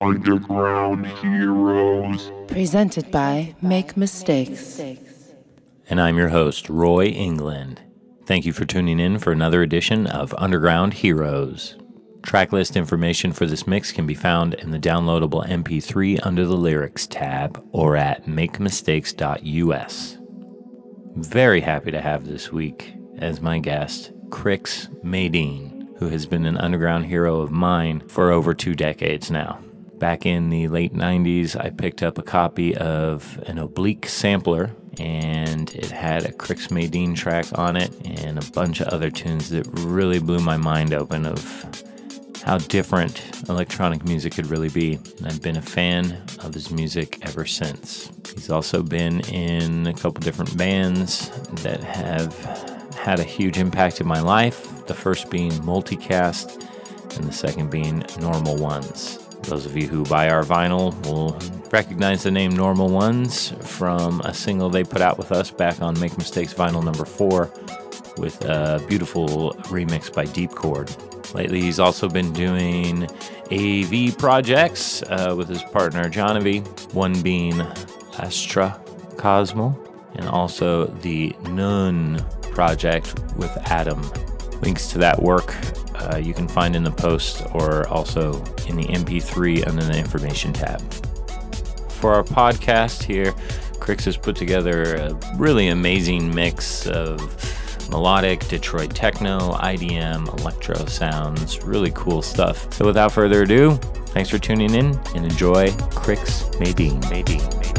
Underground Heroes. Presented by Make Mistakes. And I'm your host, Roy England. Thank you for tuning in for another edition of Underground Heroes. Tracklist information for this mix can be found in the downloadable MP3 under the Lyrics tab or at makemistakes.us. Very happy to have this week as my guest, Crix Madine, who has been an underground hero of mine for over two decades now. Back in the late 90s, I picked up a copy of an Obliq sampler and it had a Crix Madine track on it and a bunch of other tunes that really blew my mind open of how different electronic music could really be. And I've been a fan of his music ever since. He's also been in a couple different bands that have had a huge impact in my life. The first being Multicast, and the second being Normal Ones. Those of you who buy our vinyl will recognize the name Normal Ones from a single they put out with us back on Make Mistakes vinyl number four with a beautiful remix by DeepChord. Lately, he's also been doing AV projects uh, with his partner Johnavy, one being Astra Cosmo, and also the Nun project with Atom. Links to that work uh, you can find in the post or also in the MP3 under the information tab. For our podcast here, Crix has put together a really amazing mix of melodic Detroit techno, IDM, electro sounds, really cool stuff. So without further ado, thanks for tuning in and enjoy Crix Madine. Madine. Madine.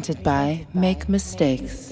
Presented by Make Mistakes.